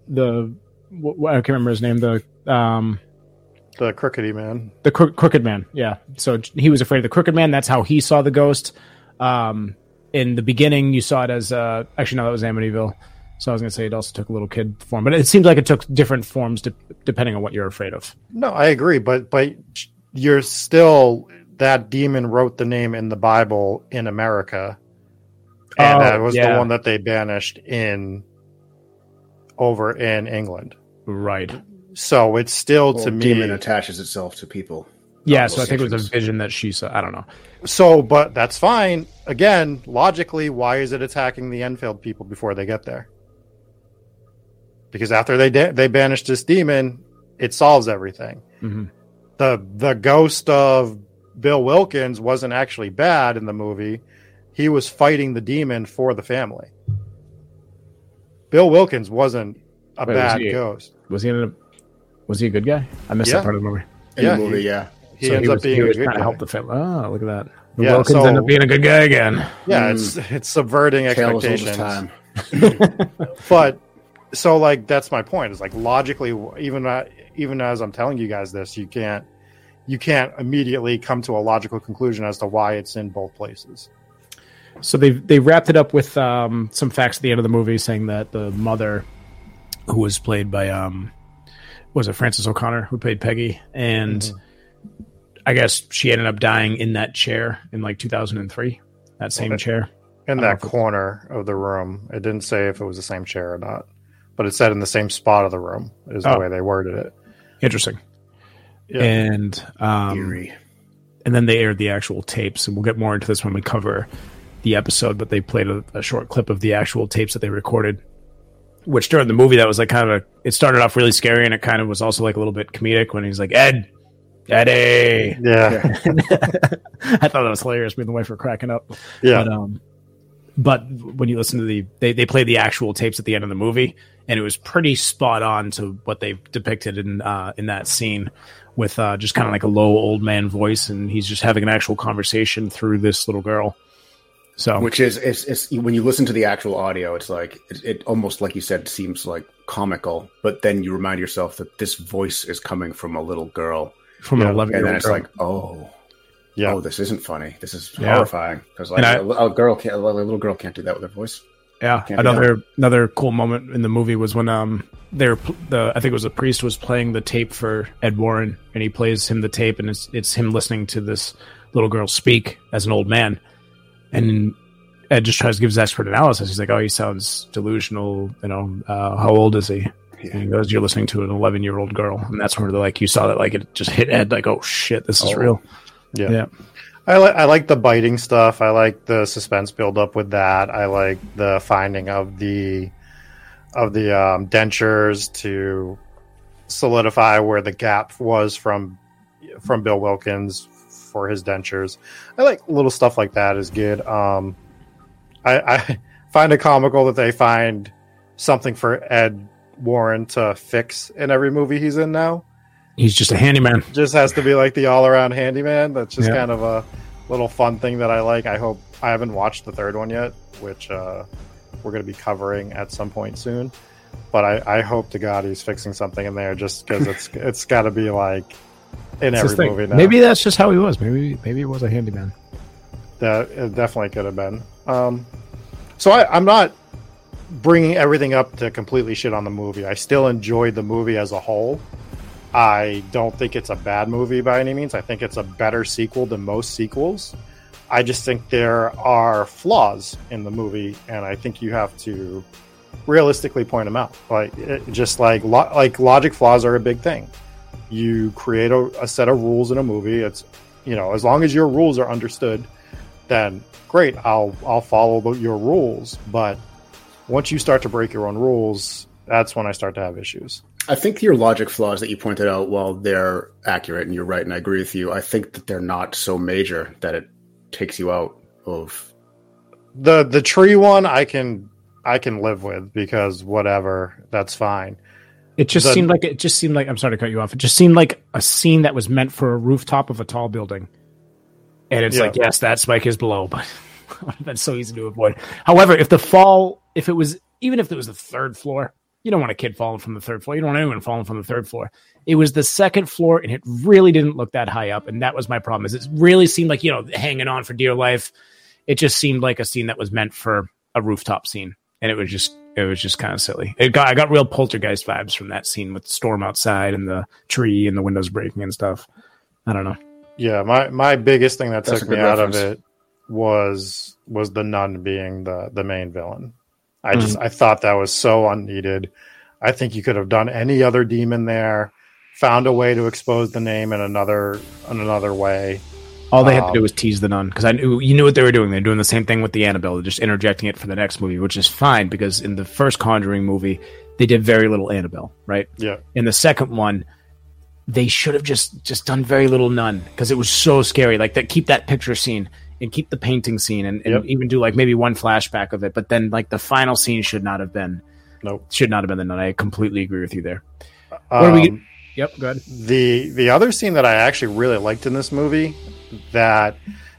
Speaker 3: the wh- I can't remember his name. The um
Speaker 1: the crickety man.
Speaker 3: the Cro- crooked man yeah so he was afraid of the crooked man that's how he saw the ghost um in the beginning you saw it as uh actually no that was amityville so i was gonna say it also took a little kid form but it seems like it took different forms de- depending on what you're afraid of
Speaker 1: No, I agree, but but you're still that demon wrote the name in the Bible in America, and
Speaker 3: Oh,
Speaker 1: that was
Speaker 3: yeah.
Speaker 1: the one that they banished in over in England.
Speaker 3: right
Speaker 1: So it's still
Speaker 2: Well,
Speaker 1: to me.
Speaker 2: demon attaches itself to people.
Speaker 3: Yeah so i think it was a vision that she saw i don't know
Speaker 1: So, but that's fine. Again, logically, why is it attacking the Enfield people before they get there? Because after they da- they banish this demon, it solves everything.
Speaker 3: Mhm.
Speaker 1: the The ghost of Bill Wilkins wasn't actually bad in the movie. He was fighting the demon for the family. Bill Wilkins wasn't a
Speaker 3: Wait, was
Speaker 1: bad
Speaker 3: he-
Speaker 1: ghost.
Speaker 3: was he in a was he a good guy i missed
Speaker 1: Yeah.
Speaker 3: that part of the movie
Speaker 2: In
Speaker 1: Yeah,
Speaker 2: the movie,
Speaker 1: he-
Speaker 2: yeah.
Speaker 1: He
Speaker 3: so
Speaker 1: ends
Speaker 3: he
Speaker 1: up being
Speaker 3: he
Speaker 1: a
Speaker 3: was
Speaker 1: good
Speaker 3: trying
Speaker 1: guy.
Speaker 3: to help the family oh look at that the
Speaker 1: Yeah,
Speaker 3: wilkins
Speaker 1: so-
Speaker 3: ended up being a good guy again
Speaker 1: Yeah,
Speaker 2: Mm.
Speaker 1: it's it's subverting
Speaker 2: Tale as old as
Speaker 1: expectations.
Speaker 2: time. [laughs] [laughs]
Speaker 1: but so like that's my point is like logically even uh, even as i'm telling you guys this you can't you can't immediately come to a logical conclusion as to why it's in both places
Speaker 3: So they they wrapped it up with um, some facts at the end of the movie, saying that the mother, who was played by um, was it Frances O'Connor, who played Peggy, and
Speaker 1: Mm-hmm.
Speaker 3: I guess she ended up dying in that chair in like 2003, that same
Speaker 1: Okay.
Speaker 3: chair.
Speaker 1: in
Speaker 3: I don't know
Speaker 1: that corner of the room it didn't say if it was the same chair or not but it said in the same spot of the room is the
Speaker 3: Oh.
Speaker 1: way they worded it
Speaker 3: Interesting.
Speaker 1: Yeah.
Speaker 3: And um,
Speaker 2: Eerie.
Speaker 3: and then they aired the actual tapes, and we'll get more into this when we cover the episode. But they played a, a short clip of the actual tapes that they recorded, which during the movie that was like kind of a, it started off really scary, and it kind of was also like a little bit comedic when he's like Ed, Eddie.
Speaker 1: yeah [laughs]
Speaker 3: I thought that was hilarious. Me and the wife were cracking up.
Speaker 1: yeah
Speaker 3: But um, but when you listen to the they they played the actual tapes at the end of the movie, and it was pretty spot on to what they depicted in uh in that scene with uh just kind of like a low old man voice, and he's just having an actual conversation through this little girl. So
Speaker 2: Which is, it's, it's when you listen to the actual audio, it's like it, it almost like you said seems like comical, but then you remind yourself that this voice is coming from a little girl,
Speaker 3: from
Speaker 1: Yeah,
Speaker 3: an eleven
Speaker 2: and
Speaker 3: year
Speaker 2: then
Speaker 3: old
Speaker 2: it's
Speaker 3: girl.
Speaker 2: like, oh,
Speaker 1: yeah
Speaker 2: oh, this isn't funny. This is
Speaker 3: Yeah.
Speaker 2: horrifying because like
Speaker 3: And I-
Speaker 2: a, a girl can't, a little girl can't do that with her voice.
Speaker 3: Yeah, another another cool moment in the movie was when um they were the I think it was the priest was playing the tape for Ed Warren and he plays him the tape and it's it's him listening to this little girl speak as an old man, and Ed just tries to give his expert analysis. He's like, "Oh, he sounds delusional. You know, uh, how old is he?"
Speaker 2: Yeah.
Speaker 3: And he goes, "You're listening to an 11 year old girl," and that's where they're like, you saw that like it just hit Ed, like, "Oh shit, this is
Speaker 2: Oh.
Speaker 3: real."
Speaker 1: Yeah.
Speaker 3: Yeah.
Speaker 1: I like I like the biting stuff. I like the suspense build up with that. I like the finding of the of the um, dentures to solidify where the gap was from from Bill Wilkins for his dentures. I like little stuff like that is good. Um, I, I [laughs] find it comical that they find something for Ed Warren to fix in every movie he's in now
Speaker 3: He's just a handyman.
Speaker 1: just has to be like the all around handyman. That's just
Speaker 3: Yeah.
Speaker 1: kind of a little fun thing that I like. I hope I haven't watched the third one yet, which uh, we're going to be covering at some point soon. But I, I hope to God he's fixing something in there, just because it's [laughs] it's got to be like in
Speaker 3: It's
Speaker 1: every movie now.
Speaker 3: Maybe that's just how he was. Maybe maybe he was a handyman.
Speaker 1: that it definitely could have been. Um, so I, I'm not bringing everything up to completely shit on the movie. I still enjoyed the movie as a whole. I don't think it's a bad movie by any means. I think it's a better sequel than most sequels. I just think there are flaws in the movie, and I think you have to realistically point them out. Like it, just like lo- like logic flaws are a big thing. You create a, a set of rules in a movie. It's you know as long as your rules are understood, then great. I'll I'll follow the, your rules. But once you start to break your own rules, that's when I start to have issues.
Speaker 2: I think your logic flaws that you pointed out, while they're accurate and you're right, and I agree with you, I think that they're not so major that it takes you out of.
Speaker 1: the the tree one I can I can live with because whatever that's fine.
Speaker 3: It just
Speaker 1: The-
Speaker 3: seemed like it just seemed like I'm sorry to cut you off. It just seemed like a scene that was meant for a rooftop of a tall building. And it's
Speaker 1: Yeah.
Speaker 3: like, yes, that spike is below, but [laughs] that's so easy to avoid. However, if the fall, if it was even if it was the third floor, you don't want a kid falling from the third floor. You don't want anyone falling from the third floor. It was the second floor, and it really didn't look that high up, and that was my problem. Is it really seemed like you know hanging on for dear life. It just seemed like a scene that was meant for a rooftop scene, and it was just it was just kind of silly. It got I got real poltergeist vibes from that scene with the storm outside and the tree and the windows breaking and stuff. I don't know.
Speaker 1: Yeah, my my biggest thing that
Speaker 2: That's
Speaker 1: took me
Speaker 2: good
Speaker 1: out of it was was the nun being the the main villain. I just I thought that was so unneeded. I think you could have done any other demon there, found a way to expose the name in another in another way.
Speaker 3: All they had to
Speaker 1: Um,
Speaker 3: do was tease the nun because I knew you knew what they were doing. They're doing the same thing with the Annabelle, They're just interjecting it for the next movie, which is fine because in the first Conjuring movie they did very little Annabelle, right?
Speaker 1: Yeah.
Speaker 3: In the second one, they should have just just done very little nun because it was so scary. Like that, keep that picture scene and keep the painting scene and, and
Speaker 1: Yep.
Speaker 3: even do like maybe one flashback of it. But then like the final scene should not have been
Speaker 1: Nope.
Speaker 3: should not have been the nun. I completely agree with you there. What do we
Speaker 1: Um,
Speaker 3: Yep, good.
Speaker 1: the the other scene that I actually really liked in this movie that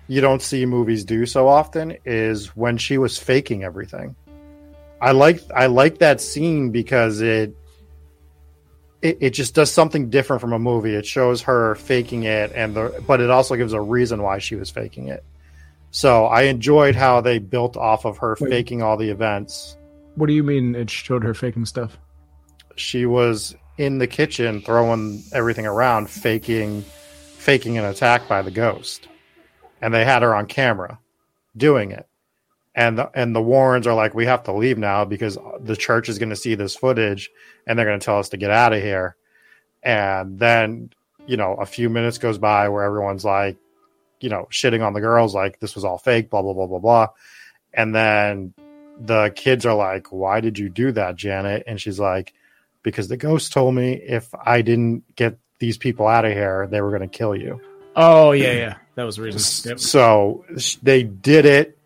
Speaker 1: you don't see movies do so often is when she was faking everything. I like I like that scene because it, it it just does something different from a movie. It shows her faking it and the but it also gives a reason why she was faking it. So I enjoyed how they built off of her
Speaker 3: Wait.
Speaker 1: faking all the events.
Speaker 3: What do you mean it showed her faking stuff?
Speaker 1: she was in the kitchen throwing everything around faking faking an attack by the ghost and they had her on camera doing it and the, and the warrens are like we have to leave now because the church is going to see this footage and they're going to tell us to get out of here and then you know a few minutes goes by where everyone's like you know shitting on the girls like this was all fake blah blah blah blah blah and then the kids are like why did you do that janet and she's like because the ghost told me if I didn't get these people out of here, they were going to kill you.
Speaker 3: Oh yeah, yeah. That was the reason. Yep.
Speaker 1: So they did it.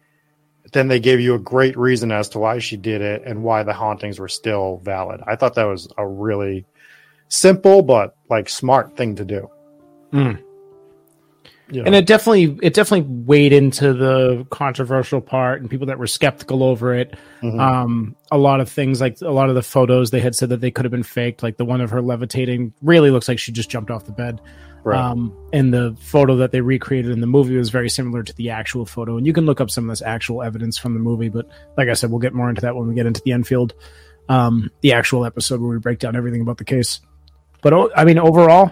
Speaker 1: Then they gave you a great reason as to why she did it and why the hauntings were still valid. I thought that was a really simple but like smart thing to do.
Speaker 3: Mm.
Speaker 1: Know?
Speaker 3: and it definitely it definitely weighed into the controversial part and people that were skeptical over it
Speaker 1: Mhm.
Speaker 3: um a lot of things like a lot of the photos they had said that they could have been faked like the one of her levitating really looks like she just jumped off the bed
Speaker 1: Right.
Speaker 3: um and the photo that they recreated in the movie was very similar to the actual photo and you can look up some of this actual evidence from the movie but like i said we'll get more into that when we get into the enfield um the actual episode where we break down everything about the case but I mean overall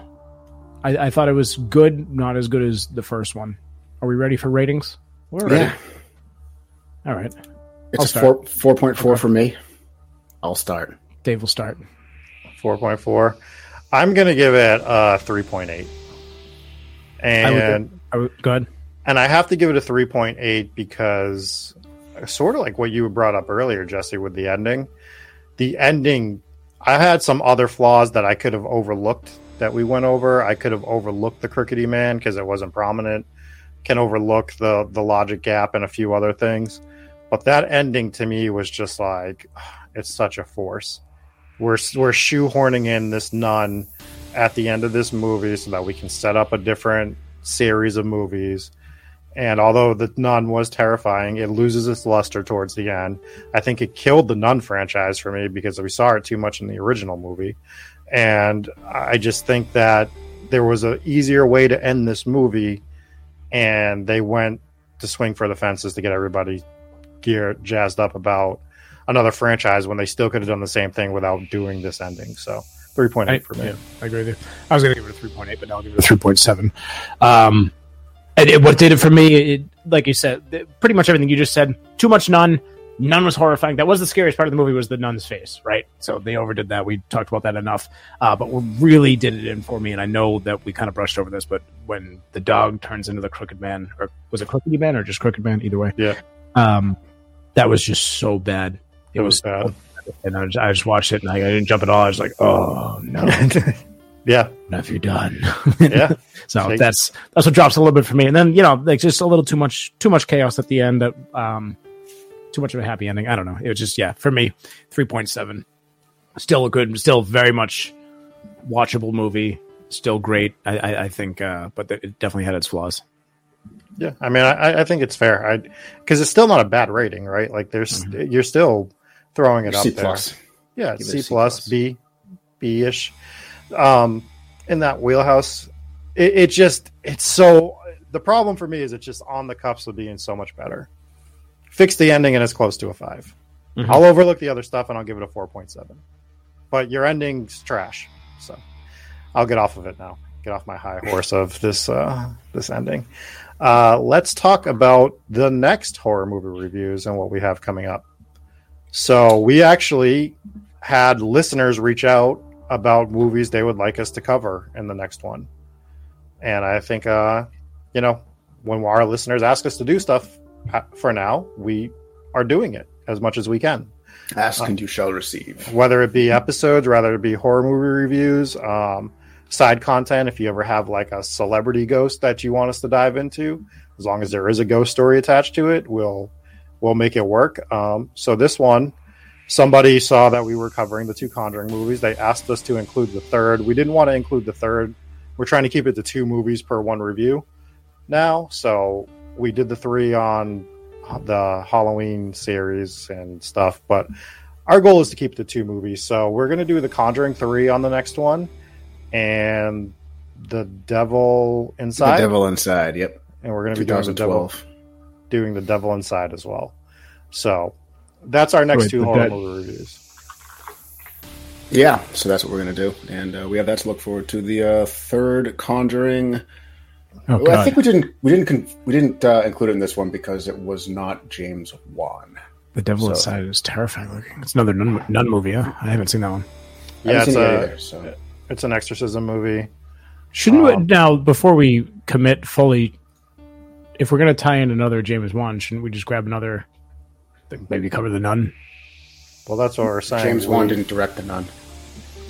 Speaker 3: I, I thought it was good, not as good as the first one. Are we ready for ratings? We're ready.
Speaker 2: Yeah.
Speaker 3: All right.
Speaker 2: It's
Speaker 3: I'll
Speaker 2: a
Speaker 3: start.
Speaker 2: four four point four for me. I'll start.
Speaker 3: Dave will start.
Speaker 1: Four point four. I'm gonna give it a three point eight. And
Speaker 3: I would, go ahead.
Speaker 1: and I have to give it a 3.8 because sort of like what you brought up earlier, Jesse, with the ending. The ending, I had some other flaws that I could have overlooked that we went over. I could have overlooked the crickety man because it wasn't prominent. Can overlook the the logic gap and a few other things. But that ending to me was just like [sighs] it's such a force. We're we're shoehorning in this nun at the end of this movie so that we can set up a different series of movies. And although the Nun was terrifying, it loses its luster towards the end. I think it killed the Nun franchise for me because we saw it too much in the original movie. And I just think that there was an easier way to end this movie, and they went to swing for the fences to get everybody geared, jazzed up about another franchise when they still could have done the same thing without doing this ending. So 3.8 for me.
Speaker 3: yeah, I agree with you. I was going to give it a three point eight, but now I'll give it a three point seven. Um, and it, what did it for me? It, like you said, th- pretty much everything you just said. Too much nun. None was horrifying. That was the scariest part of the movie was the nun's face, right? So they overdid that. We talked about that enough. Uh, but what really did it in for me, and I know that we kind of brushed over this, but when the dog turns into the crooked man, or was it crooked man or just crooked man? Either way,
Speaker 1: Yeah.
Speaker 3: Um, that was just so bad.
Speaker 1: It was bad.
Speaker 3: and I just, I just watched it and I, I didn't jump at all. I was like, oh no, [laughs]
Speaker 1: yeah.
Speaker 3: what have you done? [laughs]
Speaker 1: Yeah. [laughs]
Speaker 3: so that's that's what drops a little bit for me. And then you know, like just a little too much too much chaos at the end. That, um, too much of a happy ending. I don't know. It was just yeah for me, three point seven. Still a good, still very much watchable movie. Still great. I, I, I think, uh, but it definitely had its flaws.
Speaker 1: Yeah, I mean, I, I think it's fair. I because it's still not a bad rating, right? Like, there's you're still throwing it up
Speaker 2: C
Speaker 1: there. Yeah,
Speaker 2: C,
Speaker 1: it's
Speaker 2: it a
Speaker 1: C
Speaker 2: C
Speaker 1: plus,
Speaker 2: plus.
Speaker 1: B, B ish. Um, in that wheelhouse, it, it just it's so. The problem for me is it's just on the cuffs of being so much better. Fix the ending and it's close to a 5 i
Speaker 3: Mhm.
Speaker 1: I'll overlook the other stuff and I'll give it a four point seven. But your ending's trash, so I'll get off of it now. Get off my high horse of this uh, this ending. Uh, let's talk about the next horror movie reviews and what we have coming up. So we actually had listeners reach out about movies they would like us to cover in the next one. And I think, uh, you know, when our listeners ask us to do stuff for now, we are doing it as much as we can,
Speaker 2: Ask and you shall receive.
Speaker 1: whether it be episodes, whether it be horror movie reviews, um, side content. If you ever have like a celebrity ghost that you want us to dive into, as long as there is a ghost story attached to it, we'll we'll make it work. Um, so this one, somebody saw that we were covering the two Conjuring movies. They asked us to include the third. We didn't want to include the third. We're trying to keep it to two movies per one review now. So we did the three on the Halloween series and stuff, but our goal is to keep the two movies. So we're going to do the Conjuring 3 on the next one and the Devil Inside.
Speaker 2: The Devil Inside. Yep.
Speaker 1: and we're going to be doing the Devil doing the Devil Inside as well. So that's our next
Speaker 3: Wait,
Speaker 1: two
Speaker 3: the
Speaker 1: horror movie reviews.
Speaker 2: Yeah, so that's what we're gonna do, and uh, we have that to look forward to. The uh, third Conjuring.
Speaker 3: Oh,
Speaker 2: Well, I think we didn't we didn't con- we didn't uh, include it in this one because it was not James Wan.
Speaker 3: the Devil
Speaker 2: so-
Speaker 3: Inside is terrifying looking. It's another nun, nun movie. Huh? I haven't seen that one.
Speaker 1: Yeah, it's
Speaker 2: it
Speaker 1: a,
Speaker 2: either, so
Speaker 1: it's an exorcism movie.
Speaker 3: Shouldn't we
Speaker 1: Um,
Speaker 3: now before we commit fully? If we're going to tie in another James Wan, shouldn't we just grab another? Maybe cover the nun.
Speaker 1: Well, that's what we're saying.
Speaker 2: James Wan didn't direct the Nun.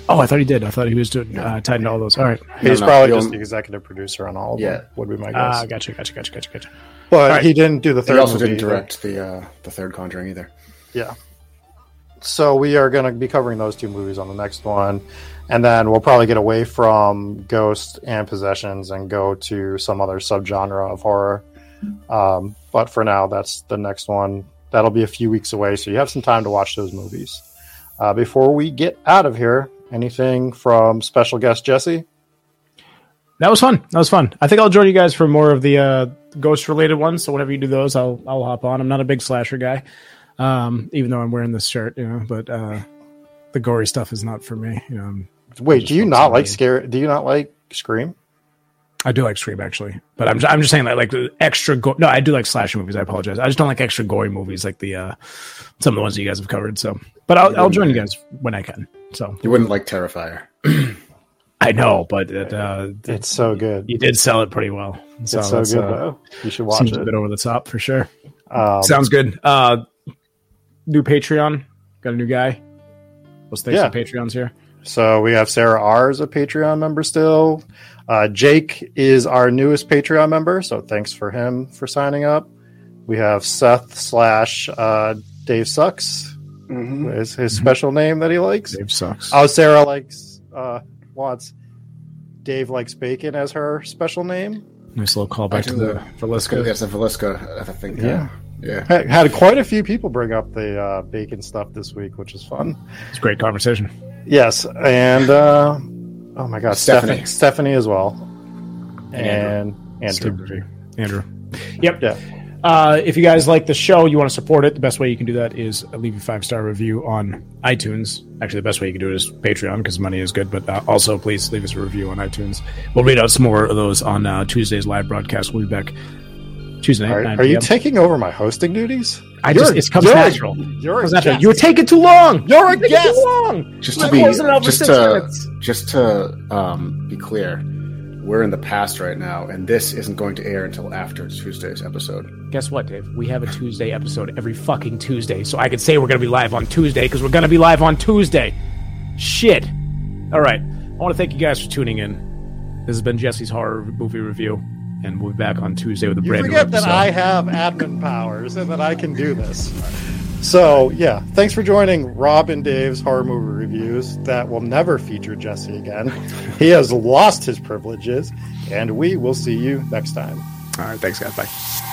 Speaker 3: Oh, I thought he did. I thought he was doing uh, tied into all those. All right.
Speaker 1: He's
Speaker 2: No, no,
Speaker 1: probably
Speaker 2: he'll-
Speaker 1: just the executive producer on all of
Speaker 2: Yeah.
Speaker 1: them. Would be my guess.
Speaker 3: Ah, gotcha, gotcha, gotcha, gotcha, gotcha.
Speaker 1: but
Speaker 3: right.
Speaker 1: he didn't do the third.
Speaker 2: He also
Speaker 1: movie
Speaker 2: didn't
Speaker 1: either.
Speaker 2: direct the uh, the third Conjuring either.
Speaker 1: Yeah. So we are going to be covering those two movies on the next one, and then we'll probably get away from Ghost and Possessions and go to some other subgenre of horror. Um, but for now, that's the next one. That'll be a few weeks away, so you have some time to watch those movies. Uh, before we get out of here, anything from special guest Jesse?
Speaker 3: That was fun. That was fun. I think I'll join you guys for more of the uh, ghost related ones. So whenever you do those, I'll I'll hop on. I'm not a big slasher guy, um, even though I'm wearing this shirt, you know. But uh, the gory stuff is not for me. You know, I'm-
Speaker 1: Wait, do you not like scare? Do you not like Scream?
Speaker 3: I do like Scream actually, but I'm I'm just saying that like extra go- no, I do like slasher movies. I apologize. I just don't like extra gory movies like the uh some of the ones that you guys have covered. So, but I'll I'll join you guys when I can. So
Speaker 2: You wouldn't like Terrifier. [clears throat]
Speaker 3: I know, but it, uh,
Speaker 1: It's so good.
Speaker 3: you did sell it pretty well. So
Speaker 1: it's so good
Speaker 3: uh,
Speaker 1: though. You should watch
Speaker 3: seems a
Speaker 1: it.
Speaker 3: bit over the top for sure.
Speaker 1: Um,
Speaker 3: Sounds good. Uh, new Patreon. Got a new guy. Let's thank
Speaker 1: Yeah.
Speaker 3: some Patreons here.
Speaker 1: So we have Sarah R as a Patreon member still. Uh, Jake is our newest Patreon member, so thanks for him for signing up. We have Seth slash uh, Dave Sucks
Speaker 2: Mm-hmm.
Speaker 1: is his special name that he likes.
Speaker 3: Dave sucks.
Speaker 1: Oh, Sarah likes uh, wants Dave likes bacon as her special name.
Speaker 3: nice little callback to
Speaker 2: do
Speaker 3: the
Speaker 2: the-
Speaker 3: Velisca.
Speaker 2: That's a Velisca, I think.
Speaker 1: Yeah.
Speaker 2: Yeah.
Speaker 1: Had had quite a few people bring up the uh, bacon stuff this week, which is fun.
Speaker 3: It's a great conversation.
Speaker 1: Yes, and uh, oh my God,
Speaker 2: Stephanie.
Speaker 1: Stephanie, Stephanie as well,
Speaker 2: And
Speaker 1: and
Speaker 3: Steve
Speaker 1: Andrew.
Speaker 3: Andrew. Yep.
Speaker 1: Yeah.
Speaker 3: Uh, if you guys like the show, you want to support it, the best way you can do that is leave a five star review on iTunes. Actually, the best way you can do it is Patreon because money is good, but uh, also please leave us a review on iTunes. We'll read out some more of those on uh, Tuesday's live broadcast. We'll be back Tuesday night.
Speaker 1: Are,
Speaker 3: 9
Speaker 1: are you taking over my hosting duties?
Speaker 3: I just
Speaker 1: You're-
Speaker 3: it comes
Speaker 1: you're-
Speaker 3: natural.
Speaker 1: You're a
Speaker 3: Comes natural.
Speaker 1: guest.
Speaker 3: You were taking too long.
Speaker 1: You're a
Speaker 3: Taking
Speaker 1: guest.
Speaker 3: Too long.
Speaker 2: Just to be
Speaker 3: closing out
Speaker 2: just to
Speaker 3: minutes.
Speaker 2: just to um, be clear, we're in the past right now, and this isn't going to air until after Tuesday's episode.
Speaker 3: Guess what, Dave? We have a Tuesday episode every fucking Tuesday, so I can say we're going to be live on Tuesday because we're going to be live on Tuesday. Shit. All right. I want to thank you guys for tuning in. This has been Jesse's horror movie review, and we'll be back on Tuesday with a
Speaker 1: You
Speaker 3: brand
Speaker 1: forget
Speaker 3: new
Speaker 1: that
Speaker 3: episode.
Speaker 1: I have admin powers and that I can do this. So yeah, thanks for joining Rob and Dave's horror movie reviews that will never feature Jesse again. He has lost his privileges, and we will see you next time.
Speaker 3: All right. Thanks, guys. Bye.